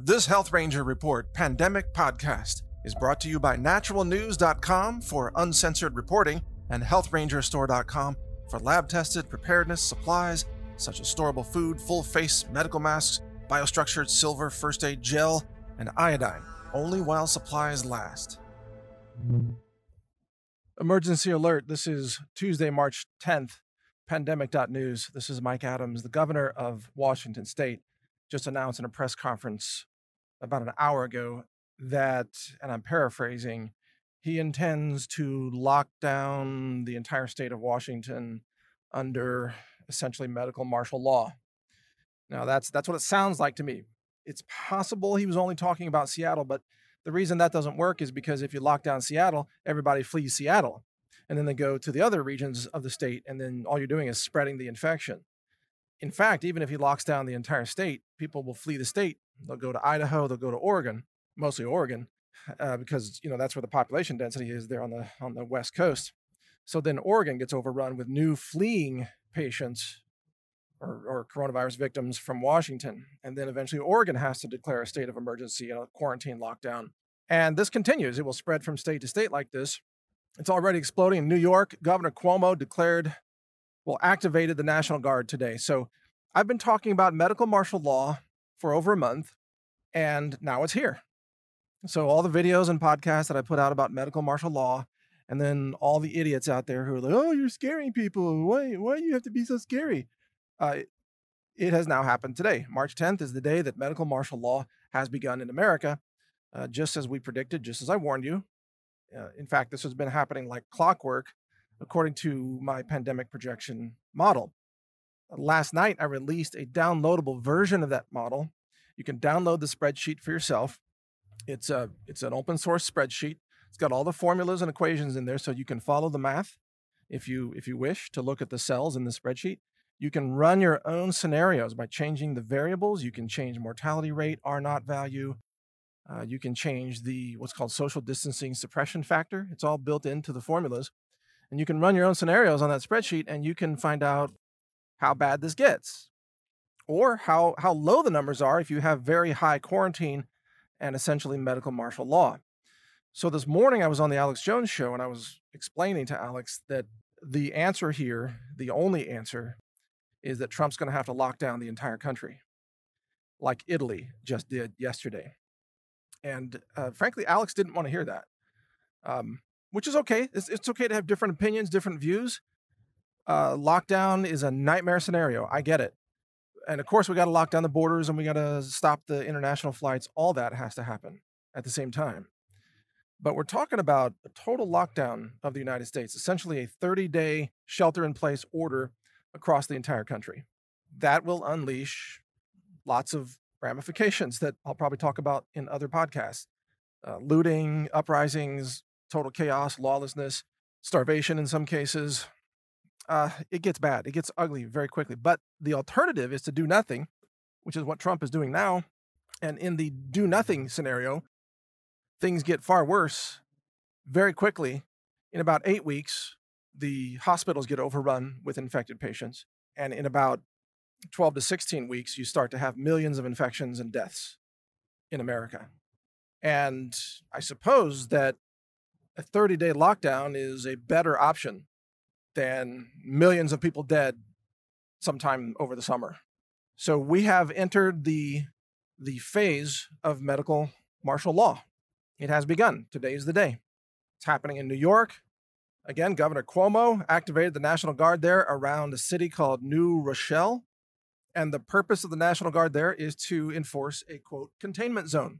This Health Ranger Report Pandemic Podcast is brought to you by naturalnews.com for uncensored reporting and healthrangerstore.com for lab tested preparedness supplies such as storable food, full face medical masks, biostructured silver first aid gel, and iodine, only while supplies last. Emergency alert. This is Tuesday, March 10th, pandemic.news. This is Mike Adams, the governor of Washington State, just announced in a press conference about an hour ago that, and I'm paraphrasing, he intends to lock down the entire state of Washington under essentially medical martial law. Now that's that's what it sounds like to me. It's possible he was only talking about Seattle, but the reason that doesn't work is because if you lock down Seattle, everybody flees Seattle. And then they go to the other regions of the state, and then all you're doing is spreading the infection. In fact, even if he locks down the entire state, people will flee the state. They'll go to Idaho, they'll go to Oregon, mostly Oregon, uh, because you know that's where the population density is there on the on the west coast. So then Oregon gets overrun with new fleeing patients or, or, coronavirus victims from Washington. And then eventually Oregon has to declare a state of emergency and a quarantine lockdown. And this continues. It will spread from state to state like this. It's already exploding in New York. Governor Cuomo declared, well, activated the National Guard today. So I've been talking about medical martial law for over a month, and now it's here. So all the videos and podcasts that I put out about medical martial law, and then all the idiots out there who are like, "Oh, you're scaring people. Why? Why do you have to be so scary?" Uh, it has now happened today. March 10th is the day that medical martial law has begun in America, uh, just as we predicted, just as I warned you. Uh, in fact, this has been happening like clockwork, according to my pandemic projection model. Last night, I released a downloadable version of that model. You can download the spreadsheet for yourself. It's a it's an open source spreadsheet. It's got all the formulas and equations in there, so you can follow the math if you if you wish to look at the cells in the spreadsheet. You can run your own scenarios by changing the variables. You can change mortality rate, R naught value. Uh, you can change the what's called social distancing suppression factor. It's all built into the formulas. And you can run your own scenarios on that spreadsheet and you can find out how bad this gets or how, how low the numbers are if you have very high quarantine and essentially medical martial law. So this morning I was on the Alex Jones show and I was explaining to Alex that the answer here, the only answer, is that Trump's going to have to lock down the entire country, like Italy just did yesterday. And uh, frankly, Alex didn't want to hear that, um, which is okay. It's, it's, okay to have different opinions, different views. Uh, lockdown is a nightmare scenario. I get it. And of course, we got to lock down the borders and we got to stop the international flights. All that has to happen at the same time. But we're talking about a total lockdown of the United States, essentially a 30 day shelter in place order across the entire country. That will unleash lots of ramifications that I'll probably talk about in other podcasts uh, looting, uprisings, total chaos, lawlessness, starvation in some cases. Uh, it gets bad. It gets ugly very quickly. But the alternative is to do nothing, which is what Trump is doing now. And in the do nothing scenario, things get far worse very quickly. In about eight weeks, the hospitals get overrun with infected patients. And in about 12 to 16 weeks, you start to have millions of infections and deaths in America. And I suppose that a 30 day lockdown is a better option than millions of people dead sometime over the summer. So we have entered the, the phase of medical martial law. It has begun. Today is the day. It's happening in New York, Again, Governor Cuomo activated the National Guard there around a city called New Rochelle. And the purpose of the National Guard there is to enforce a quote containment zone.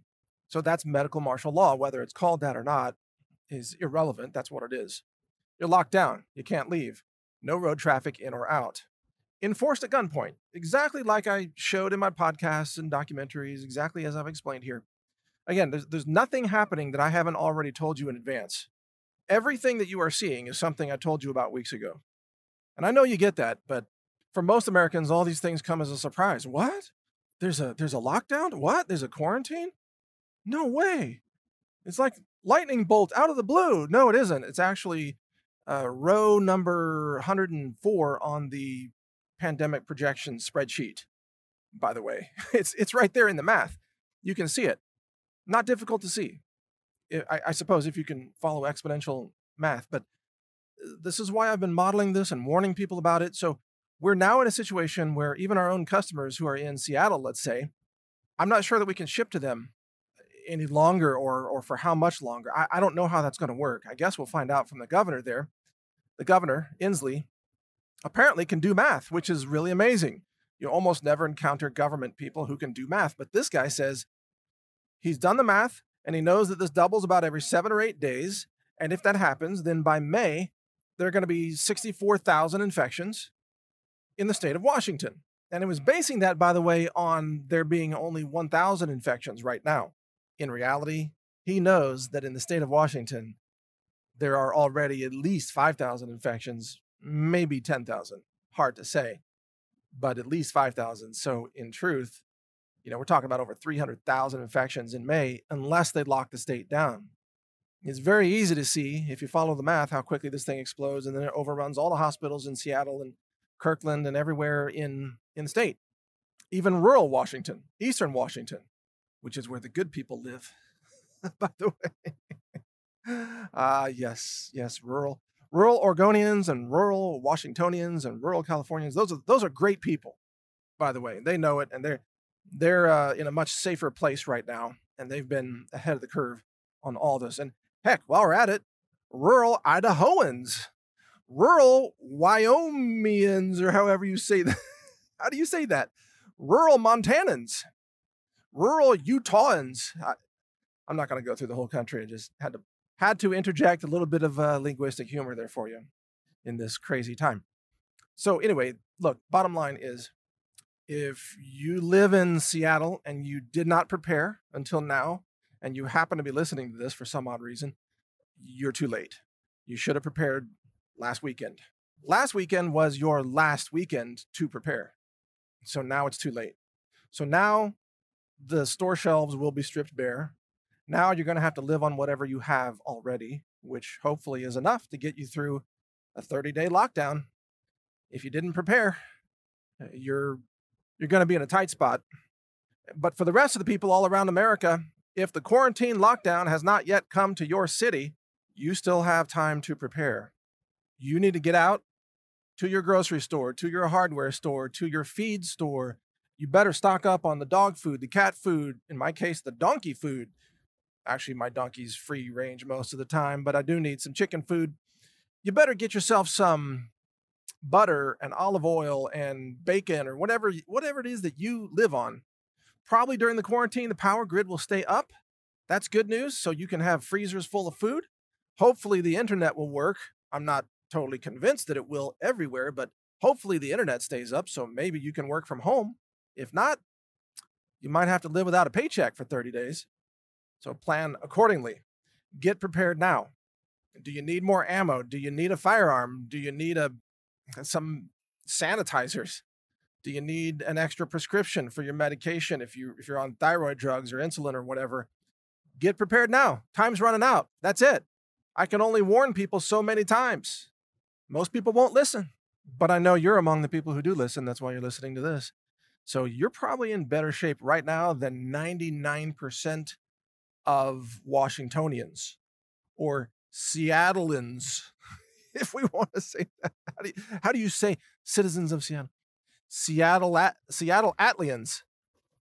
So that's medical martial law. Whether it's called that or not is irrelevant. That's what it is. You're locked down. You can't leave. No road traffic in or out. Enforced at gunpoint, exactly like I showed in my podcasts and documentaries, exactly as I've explained here. Again, there's, there's nothing happening that I haven't already told you in advance everything that you are seeing is something I told you about weeks ago. And I know you get that, but for most Americans, all these things come as a surprise. What? There's a there's a lockdown? What? There's a quarantine? No way. It's like lightning bolt out of the blue. No, it isn't. It's actually uh, row number 104 on the pandemic projection spreadsheet. By the way, it's it's right there in the math. you can see it. Not difficult to see. I, I suppose if you can follow exponential math, but uh, this is why I've been modeling this and warning people about it. So we're now in a situation where even our own customers who are in Seattle, let's say, I'm not sure that we can ship to them any longer or or for how much longer. I, I don't know how that's going to work. I guess we'll find out from the governor there. The governor, Inslee, apparently can do math, which is really amazing. You almost never encounter government people who can do math, but this guy says he's done the math and he knows that this doubles about every seven or eight days. And if that happens, then by May, there are going to be 64,000 infections in the state of Washington. And it was basing that, by the way, on there being only 1,000 infections right now. In reality, he knows that in the state of Washington, there are already at least 5,000 infections, maybe 10,000. Hard to say, but at least 5,000. So, in truth, you know, we're talking about over 300,000 infections in May unless they lock the state down. It's very easy to see, if you follow the math, how quickly this thing explodes and then it overruns all the hospitals in Seattle and Kirkland and everywhere in, in the state, even rural Washington, eastern Washington, which is where the good people live, by the way. Ah, uh, yes, yes, rural, rural Oregonians and rural Washingtonians and rural Californians. Those are those are great people, by the way. They know it, and they're they're uh, in a much safer place right now, and they've been ahead of the curve on all this. And heck, while we're at it, rural Idahoans, rural Wyomingians, or however you say that. How do you say that? Rural Montanans, rural Utahns. I, am not going to go through the whole country. I just had to had to interject a little bit of uh, linguistic humor there for you in this crazy time. So anyway, look, bottom line is if you live in Seattle and you did not prepare until now, and you happen to be listening to this for some odd reason, you're too late. You should have prepared last weekend. Last weekend was your last weekend to prepare. So now it's too late. So now the store shelves will be stripped bare. Now you're going to have to live on whatever you have already, which hopefully is enough to get you through a 30 day lockdown. If you didn't prepare, uh, you're you're going to be in a tight spot. But for the rest of the people all around America, if the quarantine lockdown has not yet come to your city, you still have time to prepare. You need to get out to your grocery store, to your hardware store, to your feed store. You better stock up on the dog food, the cat food, in my case, the donkey food. Actually, my donkey's free range most of the time, but I do need some chicken food. You better get yourself some butter and olive oil and bacon or whatever whatever it is that you live on. Probably during the quarantine the power grid will stay up. That's good news so you can have freezers full of food. Hopefully the internet will work. I'm not totally convinced that it will everywhere, but hopefully the internet stays up so maybe you can work from home. If not, you might have to live without a paycheck for 30 days. So plan accordingly. Get prepared now. Do you need more ammo? Do you need a firearm? Do you need a some sanitizers? Do you need an extra prescription for your medication if you if you're on thyroid drugs or insulin or whatever? Get prepared now. Time's running out. That's it. I can only warn people so many times. Most people won't listen, but I know you're among the people who do listen. That's why you're listening to this. So you're probably in better shape right now than 99% of Washingtonians or Seattleans if we want to say that. How do you, how do you say citizens of Seattle? Seattle at Seattle Atlians.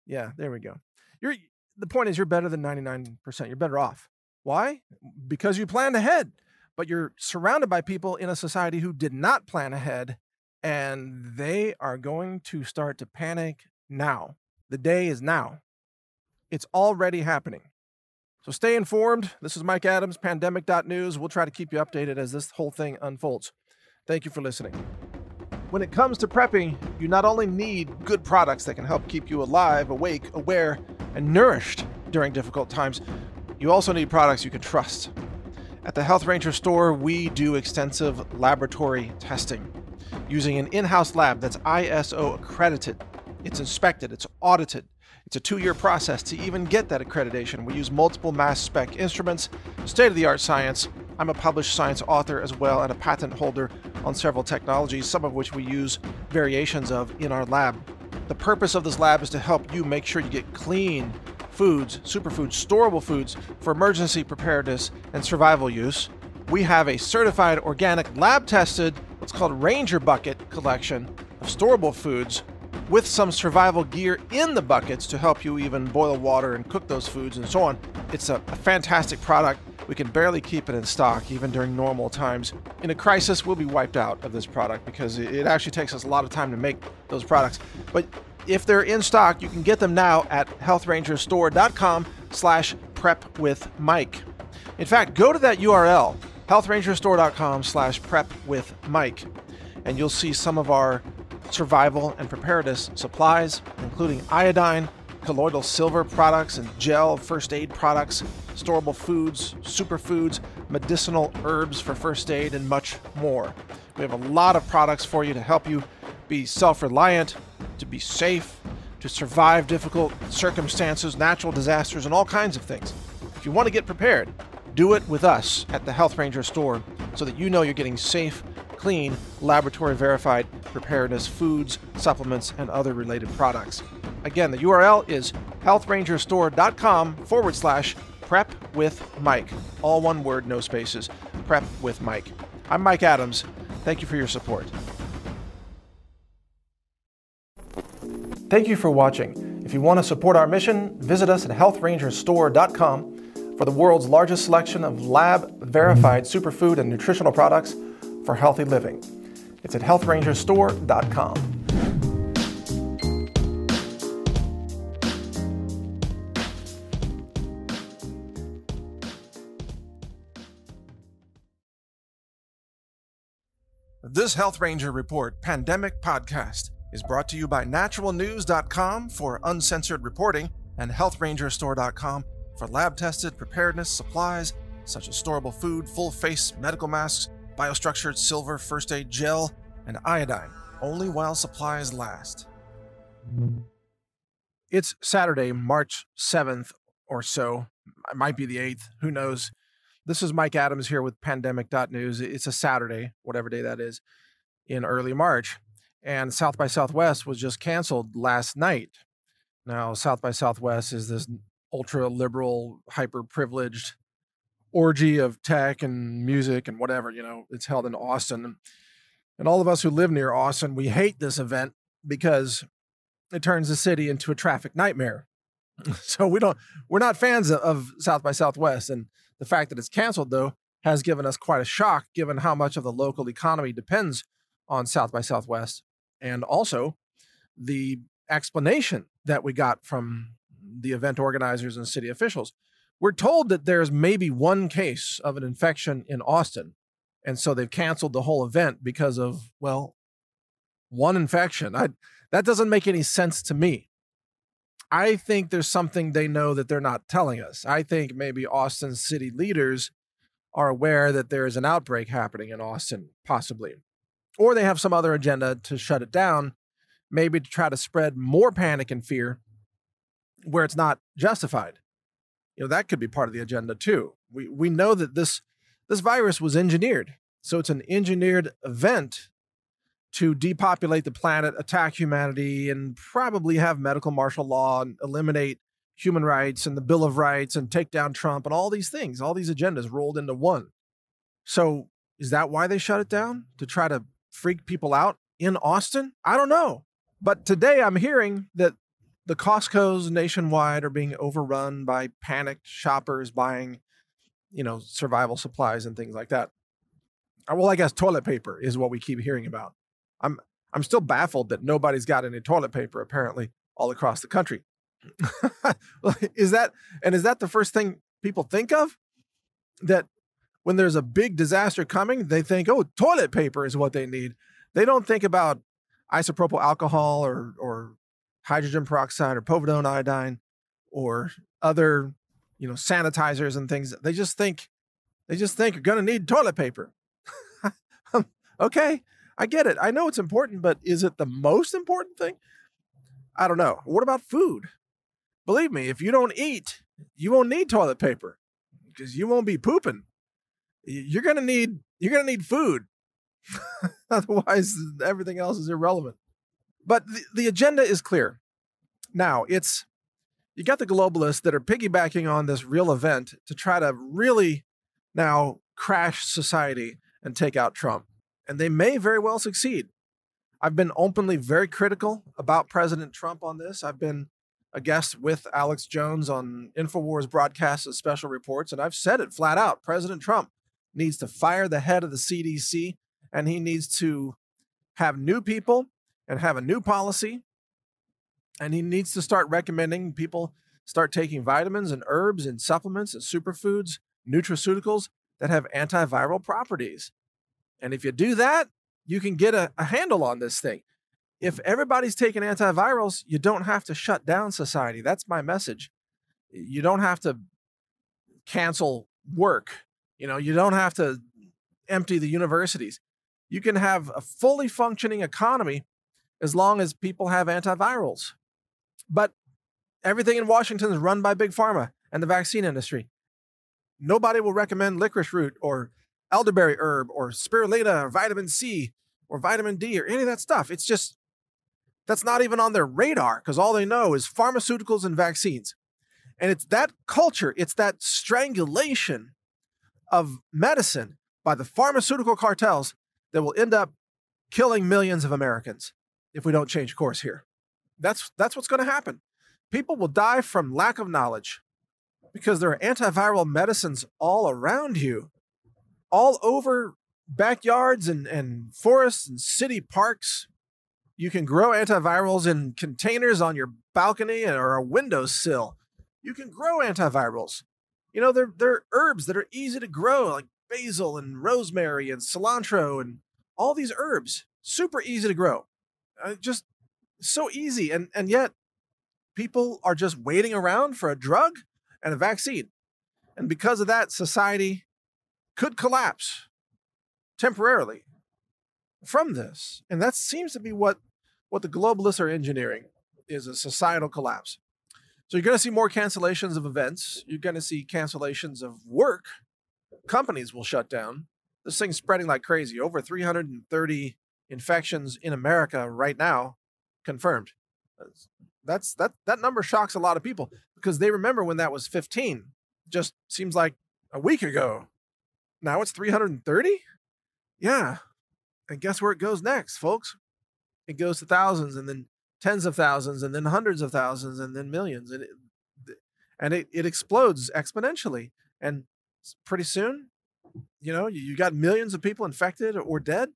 Yeah, there we go. You're the point is you're better than 99%. You're better off. Why? Because you planned ahead. But you're surrounded by people in a society who did not plan ahead and they are going to start to panic now. The day is now. It's already happening. So stay informed. This is Mike Adams, pandemic.news. We'll try to keep you updated as this whole thing unfolds. Thank you for listening. When it comes to prepping, you not only need good products that can help keep you alive, awake, aware, and nourished during difficult times, you also need products you can trust. At the Health Ranger store, we do extensive laboratory testing using an in house lab that's ISO accredited. It's inspected, it's audited, it's a two year process to even get that accreditation. We use multiple mass spec instruments, state of the art science. I'm a published science author as well and a patent holder on several technologies, some of which we use variations of in our lab. The purpose of this lab is to help you make sure you get clean, foods, superfoods, storable foods for emergency preparedness and survival use. We have a certified organic lab tested, what's called Ranger Bucket collection of storable foods with some survival gear in the buckets to help you even boil water and cook those foods and so on. It's a, a, fantastic product. We can barely keep it in stock even during normal times. In a crisis, we'll be wiped out of this product because it actually takes us a lot of time to make those products. But if they're in stock, you can get them now at healthrangerstore.com slash prep with Mike. In fact, go to that URL, healthrangerstore.com slash prep with Mike, and you'll see some of our survival and preparedness supplies, including iodine, colloidal silver products and gel first aid products, storable foods, superfoods, medicinal herbs for first aid, and much more. We have a lot of products for you to help you be self reliant, to be safe, to survive difficult circumstances, natural disasters, and all kinds of things. If you want to get prepared, do it with us at the Health Ranger store so that you know you're getting safe, clean, laboratory verified preparedness foods, supplements, and other related products. Again, the URL is healthrangerstore.com forward slash prep with Mike. All one word, no spaces. Prep with Mike. I'm Mike Adams. Thank you for your support. Thank you for watching. If you want to support our mission, visit us at healthrangerstore.com for the world's largest selection of lab verified superfood and nutritional products for healthy living. It's at healthrangerstore.com. This Health Ranger Report Pandemic Podcast is brought to you by naturalnews.com for uncensored reporting and healthrangerstore.com for lab tested preparedness supplies such as storable food, full face medical masks, biostructured silver first aid gel, and iodine, only while supplies last. It's Saturday, March 7th or so. It might be the 8th. Who knows? This is Mike Adams here with pandemic.news. It's a Saturday, whatever day that is, in early March and South by Southwest was just canceled last night. Now, South by Southwest is this ultra liberal, hyper privileged orgy of tech and music and whatever. You know, it's held in Austin. And all of us who live near Austin, we hate this event because it turns the city into a traffic nightmare. so we don't, we're not fans of South by Southwest. And the fact that it's canceled, though, has given us quite a shock given how much of the local economy depends on South by Southwest and also the explanation that we got from the event organizers and city officials. We're told that there's maybe one case of an infection in Austin. And so they've canceled the whole event because of, well, one infection. I, that doesn't make any sense to me. I think there's something they know that they're not telling us. I think maybe Austin city leaders are aware that there is an outbreak happening in Austin, possibly or they have some other agenda to shut it down, maybe to try to spread more panic and fear where it's not justified. You know, that could be part of the agenda too. We we know that this this virus was engineered. So it's an engineered event to depopulate the planet, attack humanity, and probably have medical martial law and eliminate human rights and the Bill of Rights and take down Trump and all these things, all these agendas rolled into one. So is that why they shut it down? To try to freak people out in Austin? I don't know. But today I'm hearing that the Costco's nationwide are being overrun by panicked shoppers buying, you know, survival supplies and things like that. Uh, well, I guess toilet paper is what we keep hearing about. I'm I'm still baffled that nobody's got any toilet paper apparently all across the country. is that and is that the first thing people think of? That when there's a big disaster coming, they think, oh, toilet paper is what they need. They don't think about isopropyl alcohol or, or hydrogen peroxide or povidone iodine or other, you know, sanitizers and things. They just think, they just think you're going to need toilet paper. Um, okay, I get it. I know it's important, but is it the most important thing? I don't know. What about food? Believe me, if you don't eat, you won't need toilet paper because you won't be pooping you're gonna need you're gonna need food. Otherwise, everything else is irrelevant. But the, the agenda is clear. Now it's you got the globalists that are piggybacking on this real event to try to really now crash society and take out Trump. And they may very well succeed. I've been openly very critical about President Trump on this. I've been a guest with Alex Jones on InfoWars broadcasts and special reports, and I've said it flat out. President Trump needs to fire the head of the CDC, and he needs to have new people and have a new policy. And he needs to start recommending people start taking vitamins and herbs and supplements and superfoods, nutraceuticals that have antiviral properties. And if you do that, you can get a, a handle on this thing. If everybody's taking antivirals, you don't have to shut down society. That's my message. You don't have to cancel work. You know, you don't have to empty the universities. You can have a fully functioning economy as long as people have antivirals. But everything in Washington is run by Big Pharma and the vaccine industry. Nobody will recommend licorice root or elderberry herb or spirulina or vitamin C or vitamin D or any of that stuff. It's just, that's not even on their radar because all they know is pharmaceuticals and vaccines. And it's that culture, it's that strangulation of medicine by the pharmaceutical cartels that will end up killing millions of Americans if we don't change course here. That's that's what's going to happen. People will die from lack of knowledge because there are antiviral medicines all around you, all over backyards and, and forests and city parks. You can grow antivirals in containers on your balcony or a windowsill. You can grow antivirals. You know, they're, they're herbs that are easy to grow, like basil and rosemary and cilantro and all these herbs. Super easy to grow. Uh, just so easy. And, and yet, people are just waiting around for a drug and a vaccine. And because of that, society could collapse temporarily from this. And that seems to be what, what the globalists are engineering is a societal collapse. So you're going to see more cancellations of events. You're going to see cancellations of work. Companies will shut down. This thing's spreading like crazy. Over 330 infections in America right now confirmed. That's that that number shocks a lot of people because they remember when that was 15. Just seems like a week ago. Now it's 330? Yeah. And guess where it goes next, folks? It goes to thousands and then tens of thousands and then hundreds of thousands and then millions and it, and it, it explodes exponentially and pretty soon you know you got millions of people infected or dead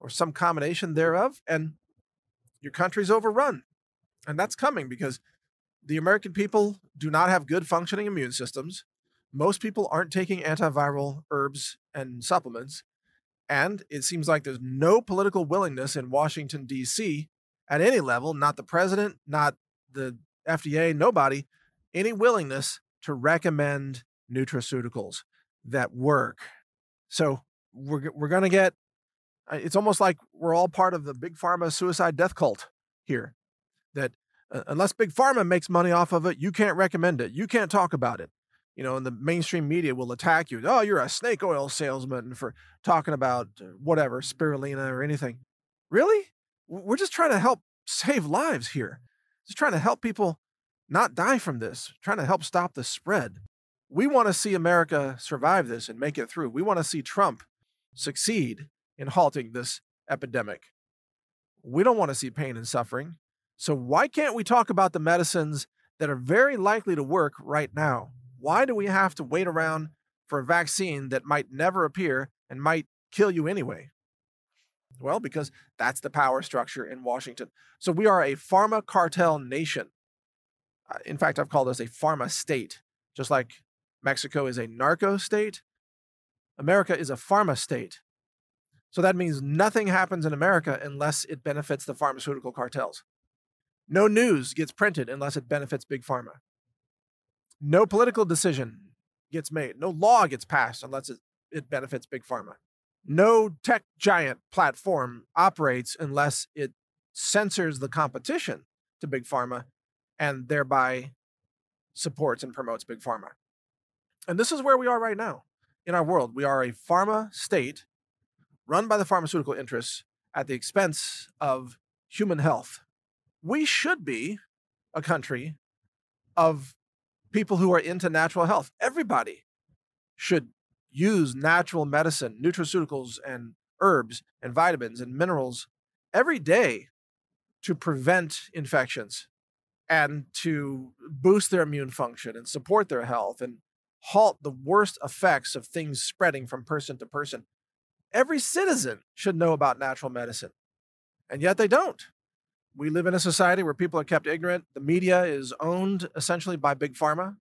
or some combination mm-hmm. thereof and your country's overrun and that's coming because the American people do not have good functioning immune systems. Most people aren't taking antiviral herbs and supplements. And it seems like there's no political willingness in Washington, D.C. at any level, not the president, not the FDA, nobody, any willingness to recommend nutraceuticals that work. So we're, we're going to get, it's almost like we're all part of the big pharma suicide death cult here that uh, unless big pharma makes money off of it, you can't recommend it. You can't talk about it. You know, and the mainstream media will attack you. Oh, you're a snake oil salesman for talking about uh, whatever, spirulina or anything. Really? We're just trying to help save lives here. Just trying to help people not die from this, trying to help stop the spread. We want to see America survive this and make it through. We want to see Trump succeed in halting this epidemic. We don't want to see pain and suffering. So, why can't we talk about the medicines that are very likely to work right now? Why do we have to wait around for a vaccine that might never appear and might kill you anyway? Well, because that's the power structure in Washington. So, we are a pharma cartel nation. In fact, I've called us a pharma state, just like Mexico is a narco state. America is a pharma state. So that means nothing happens in America unless it benefits the pharmaceutical cartels. No news gets printed unless it benefits Big Pharma. No political decision gets made. No law gets passed unless it, it benefits Big Pharma. No tech giant platform operates unless it censors the competition to Big Pharma and thereby supports and promotes Big Pharma. And this is where we are right now in our world. We are a pharma state run by the pharmaceutical interests at the expense of human health we should be a country of people who are into natural health. Everybody should use natural medicine, nutraceuticals, and herbs and vitamins and minerals every day to prevent infections and to boost their immune function and support their health and halt the worst effects of things spreading from person to person. Every citizen should know about natural medicine, and yet they don't. We live in a society where people are kept ignorant. The media is owned essentially by big pharma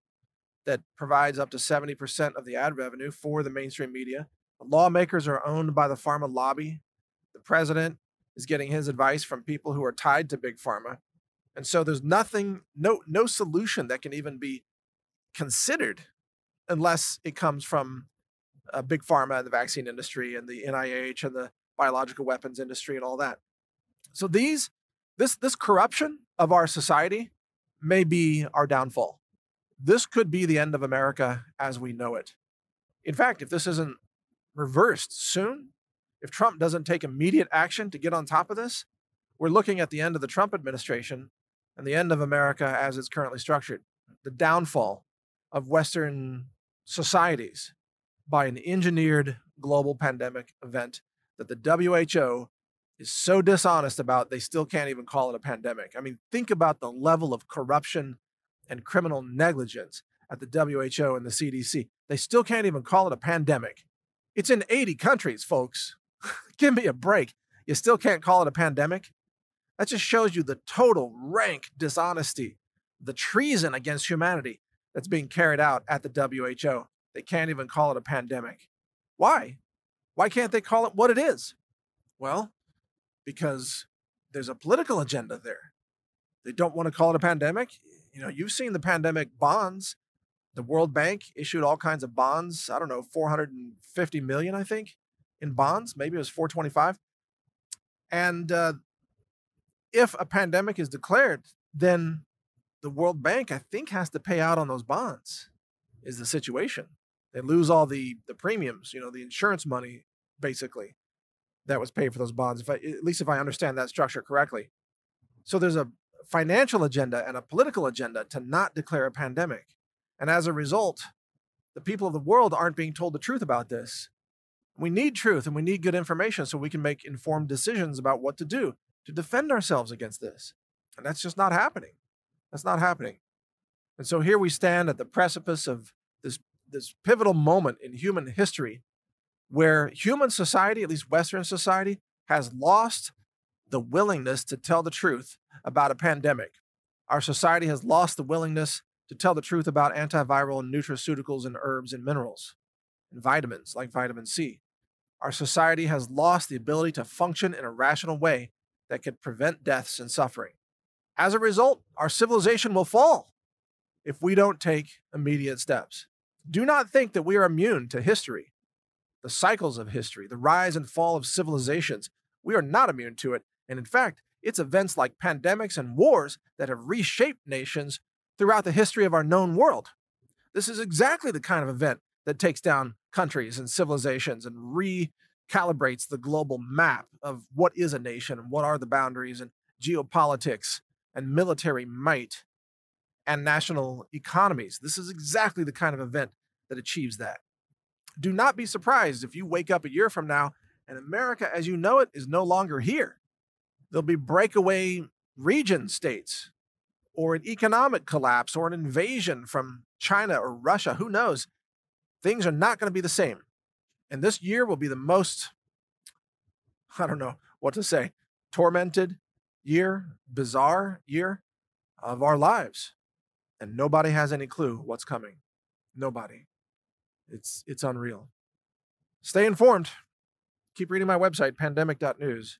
that provides up to 70% of the ad revenue for the mainstream media. The lawmakers are owned by the pharma lobby. The president is getting his advice from people who are tied to big pharma. And so there's nothing, no, no solution that can even be considered unless it comes from uh, big pharma and the vaccine industry and the NIH and the biological weapons industry and all that. So these, this, this corruption of our society may be our downfall. This could be the end of America as we know it. In fact, if this isn't reversed soon, if Trump doesn't take immediate action to get on top of this, we're looking at the end of the Trump administration and the end of America as it's currently structured. The downfall of Western societies by an engineered global pandemic event that the WHO is so dishonest about, they still can't even call it a pandemic. I mean, think about the level of corruption and criminal negligence at the WHO and the CDC. They still can't even call it a pandemic. It's in 80 countries, folks. Give me a break. You still can't call it a pandemic? That just shows you the total rank dishonesty, the treason against humanity that's being carried out at the WHO. They can't even call it a pandemic. Why? Why can't they call it what it is? Well, because there's a political agenda there. They don't want to call it a pandemic. You know, you've seen the pandemic bonds. The World Bank issued all kinds of bonds. I don't know, 450 million, I think, in bonds. Maybe it was 425. And uh, if a pandemic is declared, then the World Bank, I think, has to pay out on those bonds, is the situation. They lose all the, the premiums, you know, the insurance money, basically, that was paid for those bonds, if I, at least if I understand that structure correctly. So there's a financial agenda and a political agenda to not declare a pandemic. And as a result, the people of the world aren't being told the truth about this. We need truth and we need good information so we can make informed decisions about what to do to defend ourselves against this. And that's just not happening. That's not happening. And so here we stand at the precipice of this, this pivotal moment in human history where human society, at least Western society, has lost the willingness to tell the truth about a pandemic. Our society has lost the willingness to tell the truth about antiviral and nutraceuticals and herbs and minerals and vitamins like vitamin C. Our society has lost the ability to function in a rational way that could prevent deaths and suffering. As a result, our civilization will fall if we don't take immediate steps. Do not think that we are immune to history, the cycles of history, the rise and fall of civilizations. We are not immune to it. And in fact, it's events like pandemics and wars that have reshaped nations throughout the history of our known world. This is exactly the kind of event that takes down countries and civilizations and recalibrates the global map of what is a nation and what are the boundaries and geopolitics and military might and national economies. This is exactly the kind of event that achieves that. Do not be surprised if you wake up a year from now and America as you know it is no longer here. There'll be breakaway region states or an economic collapse or an invasion from China or Russia. Who knows? Things are not going to be the same. And this year will be the most, I don't know what to say, tormented year, bizarre year of our lives. And nobody has any clue what's coming. Nobody. It's it's unreal. Stay informed. Keep reading my website, pandemic.news.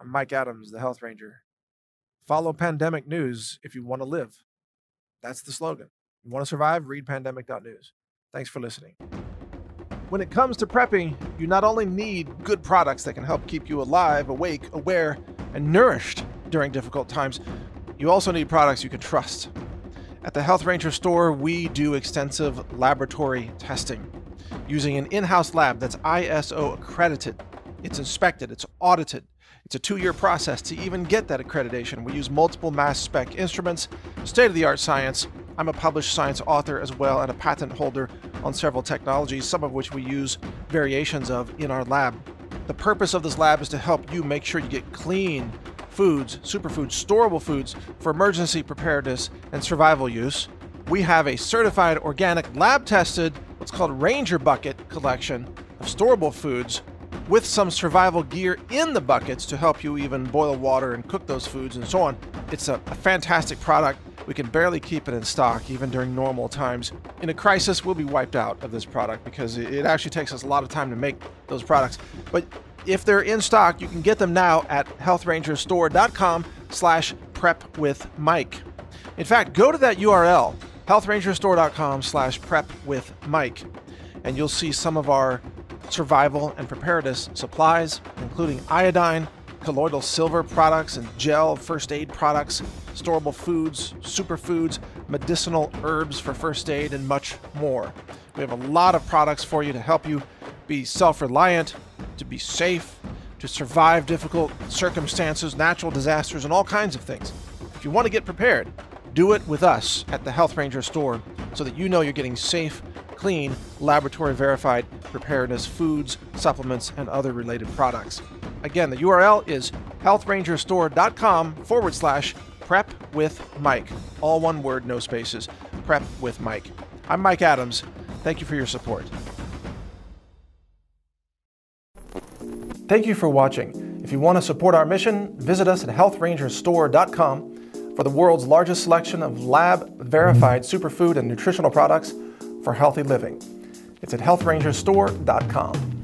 I'm Mike Adams, the Health Ranger. Follow pandemic news if you want to live. That's the slogan. You want to survive? Read pandemic.news. Thanks for listening. When it comes to prepping, you not only need good products that can help keep you alive, awake, aware, and nourished during difficult times, you also need products you can trust. At the Health Ranger store, we do extensive laboratory testing using an in house lab that's ISO accredited. It's inspected, it's audited, It's a two year process to even get that accreditation. We use multiple mass spec instruments, state of the art science. I'm a published science author as well and a patent holder on several technologies, some of which we use variations of in our lab. The purpose of this lab is to help you make sure you get clean foods, superfoods, storable foods for emergency preparedness and survival use. We have a certified organic lab tested, what's called Ranger Bucket collection of storable foods with some survival gear in the buckets to help you even boil water and cook those foods and so on. It's a, a, fantastic product. We can barely keep it in stock even during normal times. In a crisis, we'll be wiped out of this product because it actually takes us a lot of time to make those products. But if they're in stock, you can get them now at healthrangerstore.com slash prep with Mike. In fact, go to that URL, healthrangerstore.com slash prep with Mike, and you'll see some of our survival and preparedness supplies, including iodine, colloidal silver products and gel first aid products, storable foods, superfoods, medicinal herbs for first aid, and much more. We have a lot of products for you to help you be self reliant, to be safe, to survive difficult circumstances, natural disasters, and all kinds of things. If you want to get prepared, do it with us at the Health Ranger store so that you know you're getting safe, clean, laboratory verified preparedness foods, supplements, and other related products. Again, the URL is healthrangerstore.com forward slash prep with Mike. All one word, no spaces. Prep with Mike. I'm Mike Adams. Thank you for your support. Thank you for watching. If you want to support our mission, visit us at healthrangerstore.com for the world's largest selection of lab verified superfood and nutritional products for healthy living. It's at healthrangerstore.com.